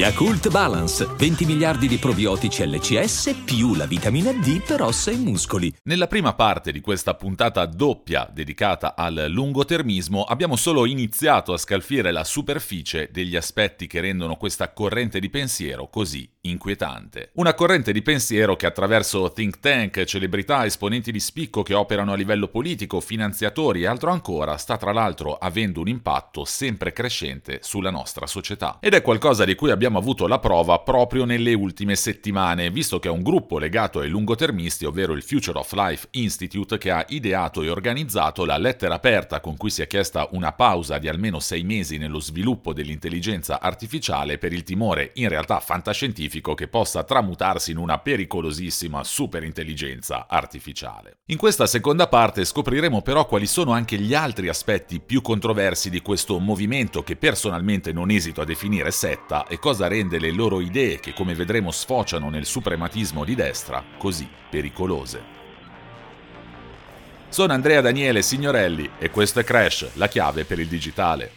Yakult Balance, 20 miliardi di probiotici LCS più la vitamina D per ossa e muscoli. Nella prima parte di questa puntata doppia dedicata al lungotermismo abbiamo solo iniziato a scalfire la superficie degli aspetti che rendono questa corrente di pensiero così inquietante. Una corrente di pensiero che attraverso think tank, celebrità, esponenti di spicco che operano a livello politico, finanziatori e altro ancora sta tra l'altro avendo un impatto sempre crescente sulla nostra società. Ed è qualcosa di cui abbiamo avuto la prova proprio nelle ultime settimane, visto che un gruppo legato ai lungotermisti, ovvero il Future of Life Institute, che ha ideato e organizzato la lettera aperta con cui si è chiesta una pausa di almeno sei mesi nello sviluppo dell'intelligenza artificiale per il timore in realtà fantascientifico scientifico che possa tramutarsi in una pericolosissima superintelligenza artificiale. In questa seconda parte scopriremo però quali sono anche gli altri aspetti più controversi di questo movimento che personalmente non esito a definire setta e cosa rende le loro idee che come vedremo sfociano nel suprematismo di destra così pericolose. Sono Andrea Daniele Signorelli e questo è Crash, la chiave per il digitale.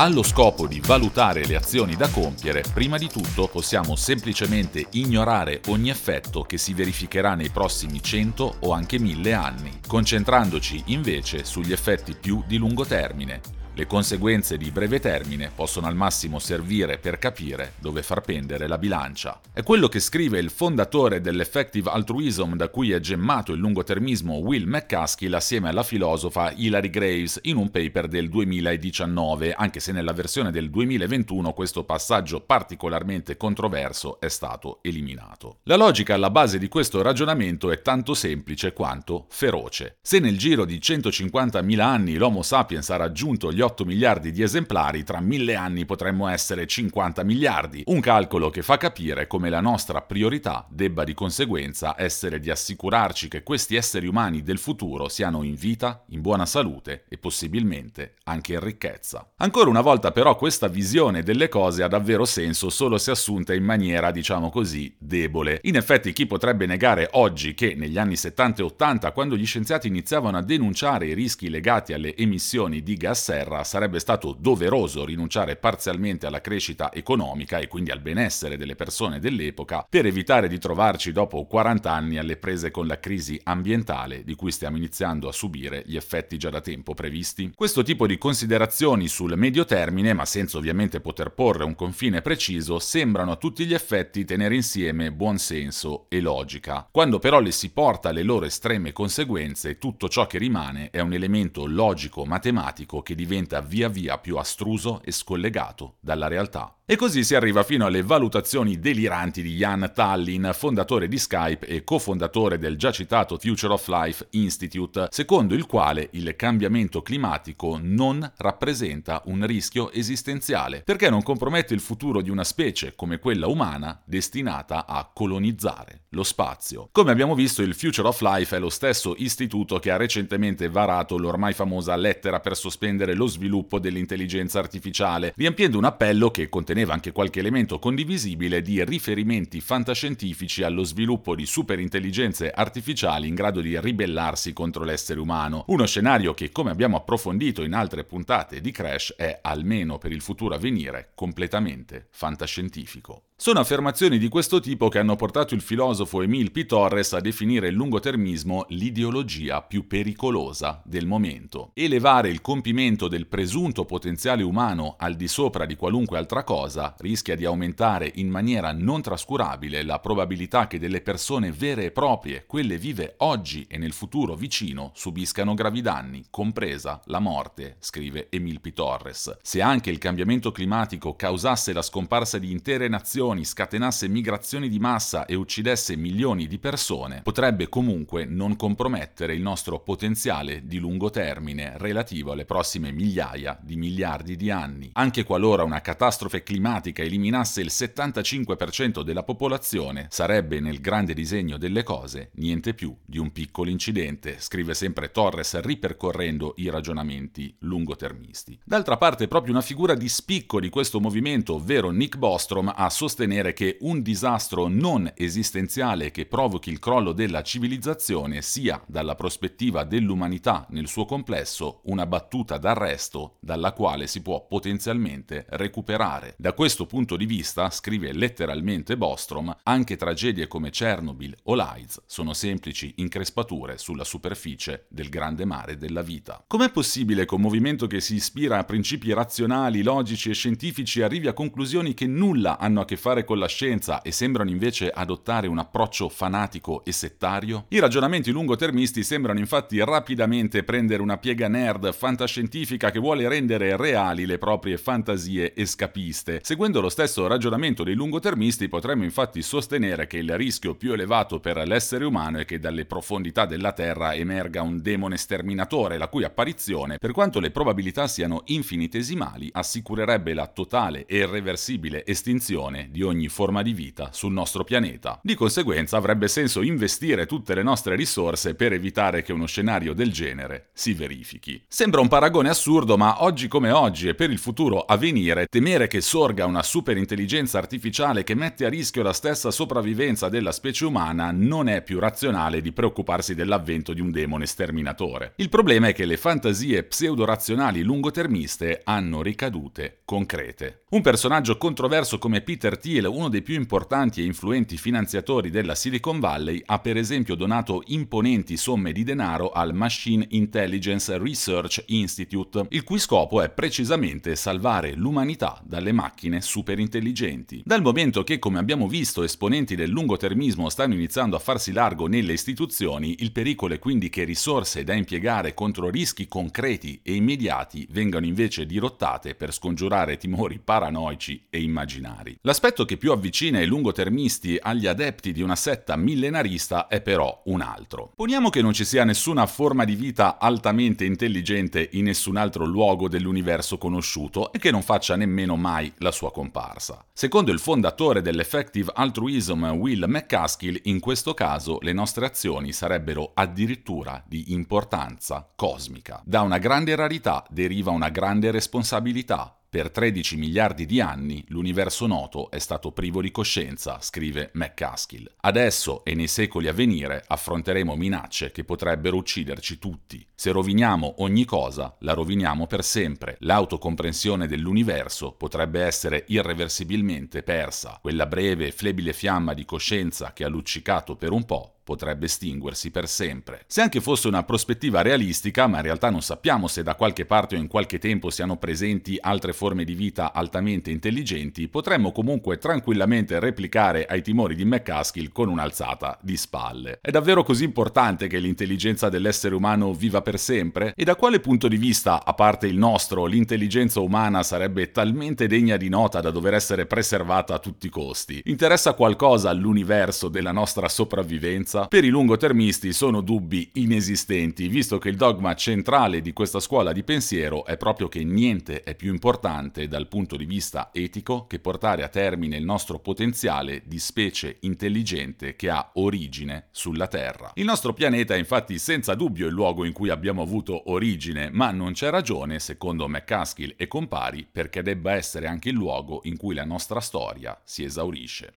Allo scopo di valutare le azioni da compiere, prima di tutto possiamo semplicemente ignorare ogni effetto che si verificherà nei prossimi 100 o anche 1000 anni, concentrandoci invece sugli effetti più di lungo termine, le conseguenze di breve termine possono al massimo servire per capire dove far pendere la bilancia. È quello che scrive il fondatore dell'effective altruism da cui è gemmato il lungotermismo Will McCaskill assieme alla filosofa Hilary Graves in un paper del 2019, anche se nella versione del 2021 questo passaggio particolarmente controverso è stato eliminato. La logica alla base di questo ragionamento è tanto semplice quanto feroce. Se nel giro di 150.000 anni l'Homo sapiens ha raggiunto gli 8 miliardi di esemplari, tra mille anni potremmo essere 50 miliardi. Un calcolo che fa capire come la nostra priorità debba di conseguenza essere di assicurarci che questi esseri umani del futuro siano in vita, in buona salute e possibilmente anche in ricchezza. Ancora una volta però questa visione delle cose ha davvero senso solo se assunta in maniera, diciamo così, debole. In effetti chi potrebbe negare oggi che negli anni 70 e 80, quando gli scienziati iniziavano a denunciare i rischi legati alle emissioni di gas serra, terra sarebbe stato doveroso rinunciare parzialmente alla crescita economica e quindi al benessere delle persone dell'epoca per evitare di trovarci dopo 40 anni alle prese con la crisi ambientale di cui stiamo iniziando a subire gli effetti già da tempo previsti. Questo tipo di considerazioni sul medio termine, ma senza ovviamente poter porre un confine preciso, sembrano a tutti gli effetti tenere insieme buonsenso e logica. Quando però le si porta alle loro estreme conseguenze, tutto ciò che rimane è un elemento logico-matematico che diventa diventa via via più astruso e scollegato dalla realtà. E così si arriva fino alle valutazioni deliranti di Jan Tallinn, fondatore di Skype e cofondatore del già citato Future of Life Institute, secondo il quale il cambiamento climatico non rappresenta un rischio esistenziale, perché non compromette il futuro di una specie come quella umana destinata a colonizzare lo spazio. Come abbiamo visto, il Future of Life è lo stesso istituto che ha recentemente varato l'ormai famosa lettera per sospendere lo sviluppo dell'intelligenza artificiale, riempiendo un appello che conteneva anche qualche elemento condivisibile di riferimenti fantascientifici allo sviluppo di superintelligenze artificiali in grado di ribellarsi contro l'essere umano. Uno scenario che, come abbiamo approfondito in altre puntate di Crash, è, almeno per il futuro a venire, completamente fantascientifico. Sono affermazioni di questo tipo che hanno portato il filosofo Emile P. Torres a definire il lungotermismo l'ideologia più pericolosa del momento. Elevare il compimento del presunto potenziale umano al di sopra di qualunque altra cosa rischia di aumentare in maniera non trascurabile la probabilità che delle persone vere e proprie, quelle vive oggi e nel futuro vicino, subiscano gravi danni, compresa la morte, scrive Emile P. Torres. Se anche il cambiamento climatico causasse la scomparsa di intere nazioni milioni, scatenasse migrazioni di massa e uccidesse milioni di persone, potrebbe comunque non compromettere il nostro potenziale di lungo termine relativo alle prossime migliaia di miliardi di anni. Anche qualora una catastrofe climatica eliminasse il 75% della popolazione, sarebbe nel grande disegno delle cose niente più di un piccolo incidente, scrive sempre Torres ripercorrendo i ragionamenti lungotermisti. D'altra parte, proprio una figura di spicco di questo movimento, ovvero Nick Bostrom, a sostenere che un disastro non esistenziale che provochi il crollo della civilizzazione sia, dalla prospettiva dell'umanità nel suo complesso, una battuta d'arresto dalla quale si può potenzialmente recuperare. Da questo punto di vista, scrive letteralmente Bostrom, anche tragedie come Chernobyl o l'AIDS sono semplici increspature sulla superficie del grande mare della vita. Com'è possibile che un movimento che si ispira a principi razionali, logici e scientifici arrivi a conclusioni che nulla hanno a che fare con la scienza e sembrano invece adottare un approccio fanatico e settario? I ragionamenti lungotermisti sembrano infatti rapidamente prendere una piega nerd fantascientifica che vuole rendere reali le proprie fantasie escapiste. Seguendo lo stesso ragionamento dei lungotermisti potremmo infatti sostenere che il rischio più elevato per l'essere umano è che dalle profondità della Terra emerga un demone sterminatore, la cui apparizione, per quanto le probabilità siano infinitesimali, assicurerebbe la totale e irreversibile estinzione di ogni forma di vita sul nostro pianeta. Di conseguenza avrebbe senso investire tutte le nostre risorse per evitare che uno scenario del genere si verifichi. Sembra un paragone assurdo, ma oggi come oggi e per il futuro a venire, temere che sorga una superintelligenza artificiale che mette a rischio la stessa sopravvivenza della specie umana non è più razionale di preoccuparsi dell'avvento di un demone sterminatore. Il problema è che le fantasie pseudo-razionali lungotermiste hanno ricadute concrete. Un personaggio controverso come Peter Thiel, uno dei più importanti e influenti finanziatori della Silicon Valley, ha per esempio donato imponenti somme di denaro al Machine Intelligence Research Institute, il cui scopo è precisamente salvare l'umanità dalle macchine superintelligenti. Dal momento che, come abbiamo visto, esponenti del lungotermismo stanno iniziando a farsi largo nelle istituzioni, il pericolo è quindi che risorse da impiegare contro rischi concreti e immediati vengano invece dirottate per scongiurare timori paranoici e immaginari. L'aspetto che più avvicina i lungotermisti agli adepti di una setta millenarista è però un altro. Poniamo che non ci sia nessuna forma di vita altamente intelligente in nessun altro luogo dell'universo conosciuto e che non faccia nemmeno mai la sua comparsa. Secondo il fondatore dell'Effective Altruism Will McCaskill, in questo caso le nostre azioni sarebbero addirittura di importanza cosmica. Da una grande rarità deriva una grande responsabilità, per 13 miliardi di anni l'universo noto è stato privo di coscienza, scrive McCaskill. Adesso e nei secoli a venire affronteremo minacce che potrebbero ucciderci tutti. Se roviniamo ogni cosa, la roviniamo per sempre. L'autocomprensione dell'universo potrebbe essere irreversibilmente persa. Quella breve e flebile fiamma di coscienza che ha luccicato per un po' potrebbe estinguersi per sempre. Se anche fosse una prospettiva realistica, ma in realtà non sappiamo se da qualche parte o in qualche tempo siano presenti altre forme di vita altamente intelligenti, potremmo comunque tranquillamente replicare ai timori di McCaskill con un'alzata di spalle. È davvero così importante che l'intelligenza dell'essere umano viva per sempre? E da quale punto di vista, a parte il nostro, l'intelligenza umana sarebbe talmente degna di nota da dover essere preservata a tutti i costi? Interessa qualcosa all'universo della nostra sopravvivenza? Per i lungotermisti sono dubbi inesistenti, visto che il dogma centrale di questa scuola di pensiero è proprio che niente è più importante dal punto di vista etico che portare a termine il nostro potenziale di specie intelligente che ha origine sulla Terra. Il nostro pianeta è infatti senza dubbio il luogo in cui abbiamo avuto origine, ma non c'è ragione, secondo McCaskill e compari, perché debba essere anche il luogo in cui la nostra storia si esaurisce.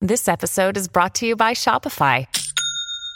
This episode is brought to you by Shopify.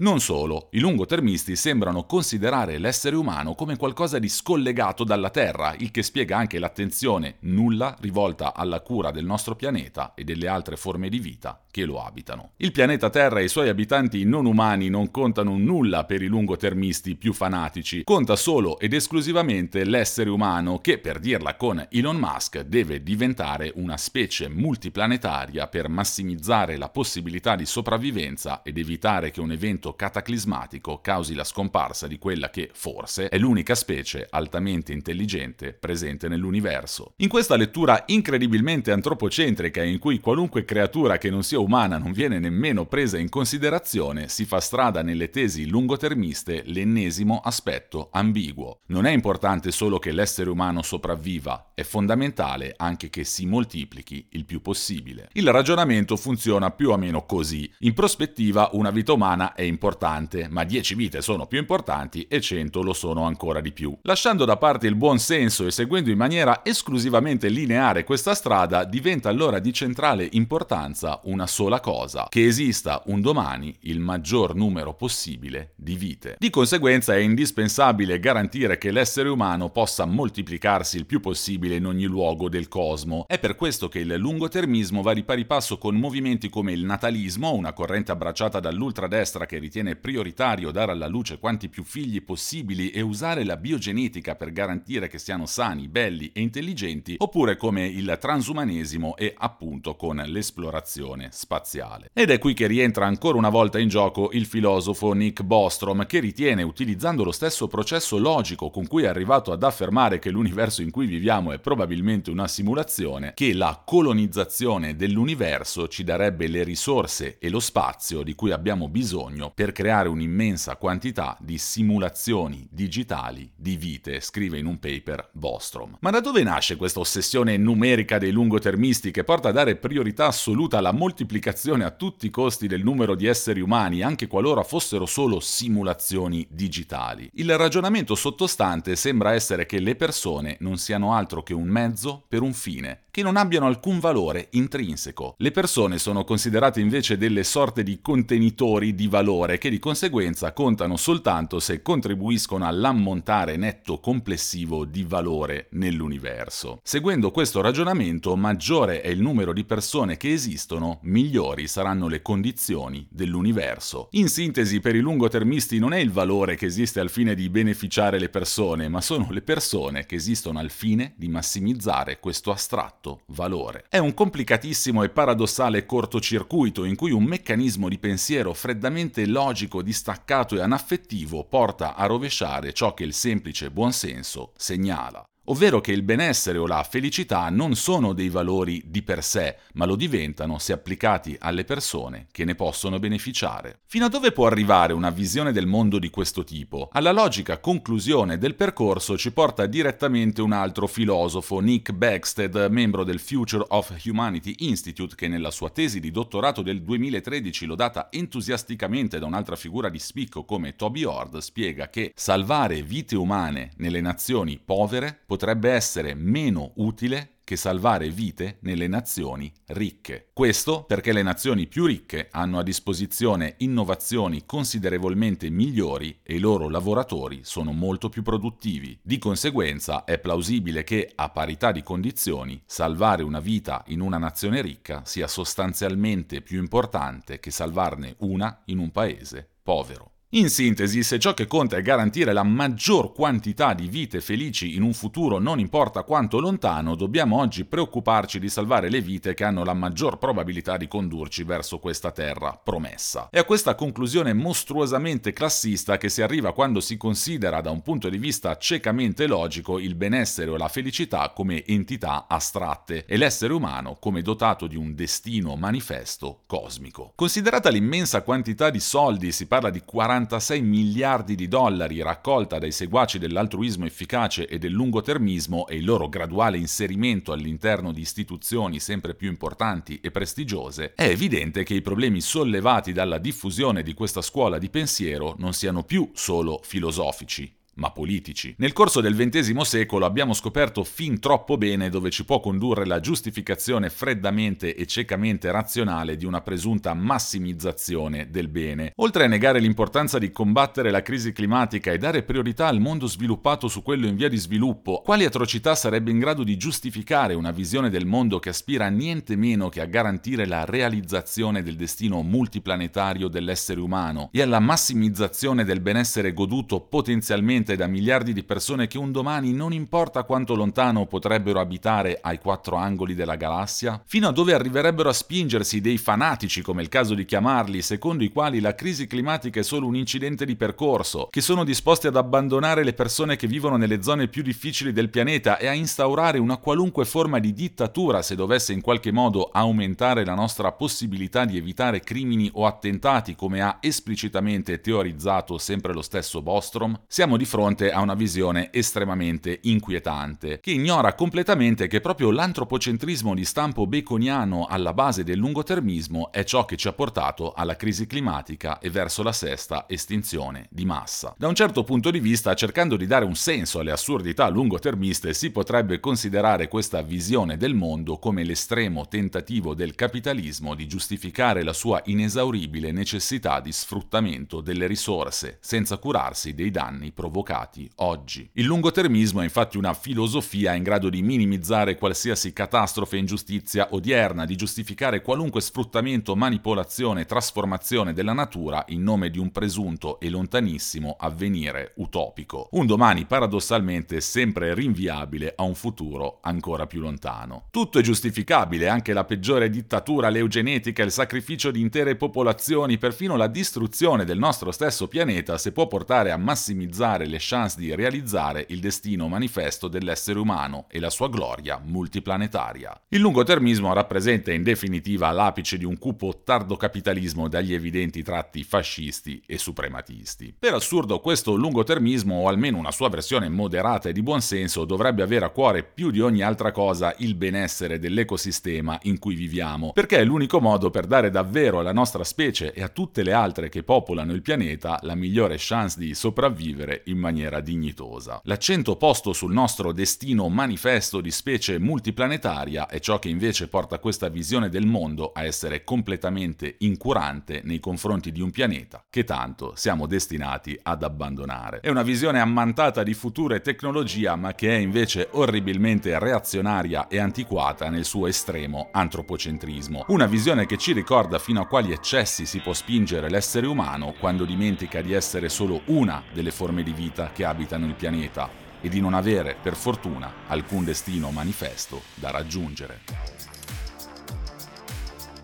Non solo, i lungotermisti sembrano considerare l'essere umano come qualcosa di scollegato dalla Terra, il che spiega anche l'attenzione nulla rivolta alla cura del nostro pianeta e delle altre forme di vita che lo abitano. Il pianeta Terra e i suoi abitanti non umani non contano nulla per i lungotermisti più fanatici, conta solo ed esclusivamente l'essere umano che, per dirla con Elon Musk, deve diventare una specie multiplanetaria per massimizzare la possibilità di sopravvivenza ed evitare che un evento cataclismatico causi la scomparsa di quella che, forse, è l'unica specie altamente intelligente presente nell'universo. In questa lettura incredibilmente antropocentrica in cui qualunque creatura che non sia umana non viene nemmeno presa in considerazione, si fa strada nelle tesi lungotermiste l'ennesimo aspetto ambiguo. Non è importante solo che l'essere umano sopravviva, è fondamentale anche che si moltiplichi il più possibile. Il ragionamento funziona più o meno così. In prospettiva una vita umana è importante, ma 10 vite sono più importanti e 100 lo sono ancora di più. Lasciando da parte il buon senso e seguendo in maniera esclusivamente lineare questa strada, diventa allora di centrale importanza una sola cosa, che esista un domani il maggior numero possibile di vite. Di conseguenza è indispensabile garantire che l'essere umano possa moltiplicarsi il più possibile in ogni luogo del cosmo. È per questo che il lungotermismo va di pari passo con movimenti come il natalismo, una corrente abbracciata dall'ultradestra che ritiene prioritario dare alla luce quanti più figli possibili e usare la biogenetica per garantire che siano sani, belli e intelligenti, oppure come il transumanesimo e appunto con l'esplorazione spaziale. Ed è qui che rientra ancora una volta in gioco il filosofo Nick Bostrom, che ritiene, utilizzando lo stesso processo logico con cui è arrivato ad affermare che l'universo in cui viviamo è probabilmente una simulazione, che la colonizzazione dell'universo ci darebbe le risorse e lo spazio di cui abbiamo bisogno per creare un'immensa quantità di simulazioni digitali di vite, scrive in un paper Bostrom. Ma da dove nasce questa ossessione numerica dei lungotermisti che porta a dare priorità assoluta alla moltiplicazione a tutti i costi del numero di esseri umani, anche qualora fossero solo simulazioni digitali. Il ragionamento sottostante sembra essere che le persone non siano altro che un mezzo per un fine, che non abbiano alcun valore intrinseco. Le persone sono considerate invece delle sorte di contenitori di valore che di conseguenza contano soltanto se contribuiscono all'ammontare netto complessivo di valore nell'universo. Seguendo questo ragionamento, maggiore è il numero di persone che esistono, migliori saranno le condizioni dell'universo. In sintesi, per i lungotermisti non è il valore che esiste al fine di beneficiare le persone, ma sono le persone che esistono al fine di massimizzare questo astratto valore. È un complicatissimo e paradossale cortocircuito in cui un meccanismo di pensiero freddamente logico, distaccato e anaffettivo porta a rovesciare ciò che il semplice buonsenso segnala ovvero che il benessere o la felicità non sono dei valori di per sé, ma lo diventano se applicati alle persone che ne possono beneficiare. Fino a dove può arrivare una visione del mondo di questo tipo? Alla logica conclusione del percorso ci porta direttamente un altro filosofo, Nick Beckstead, membro del Future of Humanity Institute, che nella sua tesi di dottorato del 2013 lodata entusiasticamente da un'altra figura di spicco come Toby Ord, spiega che salvare vite umane nelle nazioni povere essere meno utile che salvare vite nelle nazioni ricche. Questo perché le nazioni più ricche hanno a disposizione innovazioni considerevolmente migliori e i loro lavoratori sono molto più produttivi. Di conseguenza è plausibile che, a parità di condizioni, salvare una vita in una nazione ricca sia sostanzialmente più importante che salvarne una in un paese povero. In sintesi, se ciò che conta è garantire la maggior quantità di vite felici in un futuro non importa quanto lontano, dobbiamo oggi preoccuparci di salvare le vite che hanno la maggior probabilità di condurci verso questa terra promessa. È a questa conclusione mostruosamente classista che si arriva quando si considera da un punto di vista ciecamente logico il benessere o la felicità come entità astratte e l'essere umano come dotato di un destino manifesto cosmico. Considerata l'immensa quantità di soldi, si parla di 40 46 miliardi di dollari raccolta dai seguaci dell'altruismo efficace e del lungotermismo e il loro graduale inserimento all'interno di istituzioni sempre più importanti e prestigiose, è evidente che i problemi sollevati dalla diffusione di questa scuola di pensiero non siano più solo filosofici, ma politici. Nel corso del XX secolo abbiamo scoperto fin troppo bene dove ci può condurre la giustificazione freddamente e ciecamente razionale di una presunta massimizzazione del bene. Oltre a negare l'importanza di combattere la crisi climatica e dare priorità al mondo sviluppato su quello in via di sviluppo, quali atrocità sarebbe in grado di giustificare una visione del mondo che aspira a niente meno che a garantire la realizzazione del destino multiplanetario dell'essere umano e alla massimizzazione del benessere goduto potenzialmente da miliardi di persone che un domani non importa quanto lontano potrebbero abitare ai quattro angoli della galassia? Fino a dove arriverebbero a spingersi dei fanatici, come il caso di chiamarli, secondo i quali la crisi climatica è solo un incidente di percorso, che sono disposti ad abbandonare le persone che vivono nelle zone più difficili del pianeta e a instaurare una qualunque forma di dittatura se dovesse in qualche modo aumentare la nostra possibilità di evitare crimini o attentati, come ha esplicitamente teorizzato sempre lo stesso Bostrom? Siamo di fronte a una visione estremamente inquietante, che ignora completamente che proprio l'antropocentrismo di stampo baconiano alla base del lungotermismo è ciò che ci ha portato alla crisi climatica e verso la sesta estinzione di massa. Da un certo punto di vista, cercando di dare un senso alle assurdità lungotermiste, si potrebbe considerare questa visione del mondo come l'estremo tentativo del capitalismo di giustificare la sua inesauribile necessità di sfruttamento delle risorse, senza curarsi dei danni provocati provocati oggi. Il lungotermismo è infatti una filosofia in grado di minimizzare qualsiasi catastrofe e ingiustizia odierna, di giustificare qualunque sfruttamento, manipolazione e trasformazione della natura in nome di un presunto e lontanissimo avvenire utopico. Un domani paradossalmente sempre rinviabile a un futuro ancora più lontano. Tutto è giustificabile, anche la peggiore dittatura, l'eugenetica, il sacrificio di intere popolazioni, perfino la distruzione del nostro stesso pianeta se può portare a massimizzare le chance di realizzare il destino manifesto dell'essere umano e la sua gloria multiplanetaria. Il lungotermismo rappresenta in definitiva l'apice di un cupo tardocapitalismo dagli evidenti tratti fascisti e suprematisti. Per assurdo questo lungotermismo, o almeno una sua versione moderata e di buon senso, dovrebbe avere a cuore più di ogni altra cosa il benessere dell'ecosistema in cui viviamo, perché è l'unico modo per dare davvero alla nostra specie e a tutte le altre che popolano il pianeta la migliore chance di sopravvivere in maniera dignitosa. L'accento posto sul nostro destino manifesto di specie multiplanetaria è ciò che invece porta questa visione del mondo a essere completamente incurante nei confronti di un pianeta che tanto siamo destinati ad abbandonare. È una visione ammantata di future e tecnologia ma che è invece orribilmente reazionaria e antiquata nel suo estremo antropocentrismo. Una visione che ci ricorda fino a quali eccessi si può spingere l'essere umano quando dimentica di essere solo una delle forme di vita vita che abitano il pianeta e di non avere, per fortuna, alcun destino manifesto da raggiungere.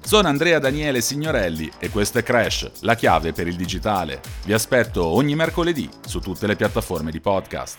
Sono Andrea Daniele Signorelli e questo è Crash, la chiave per il digitale. Vi aspetto ogni mercoledì su tutte le piattaforme di podcast.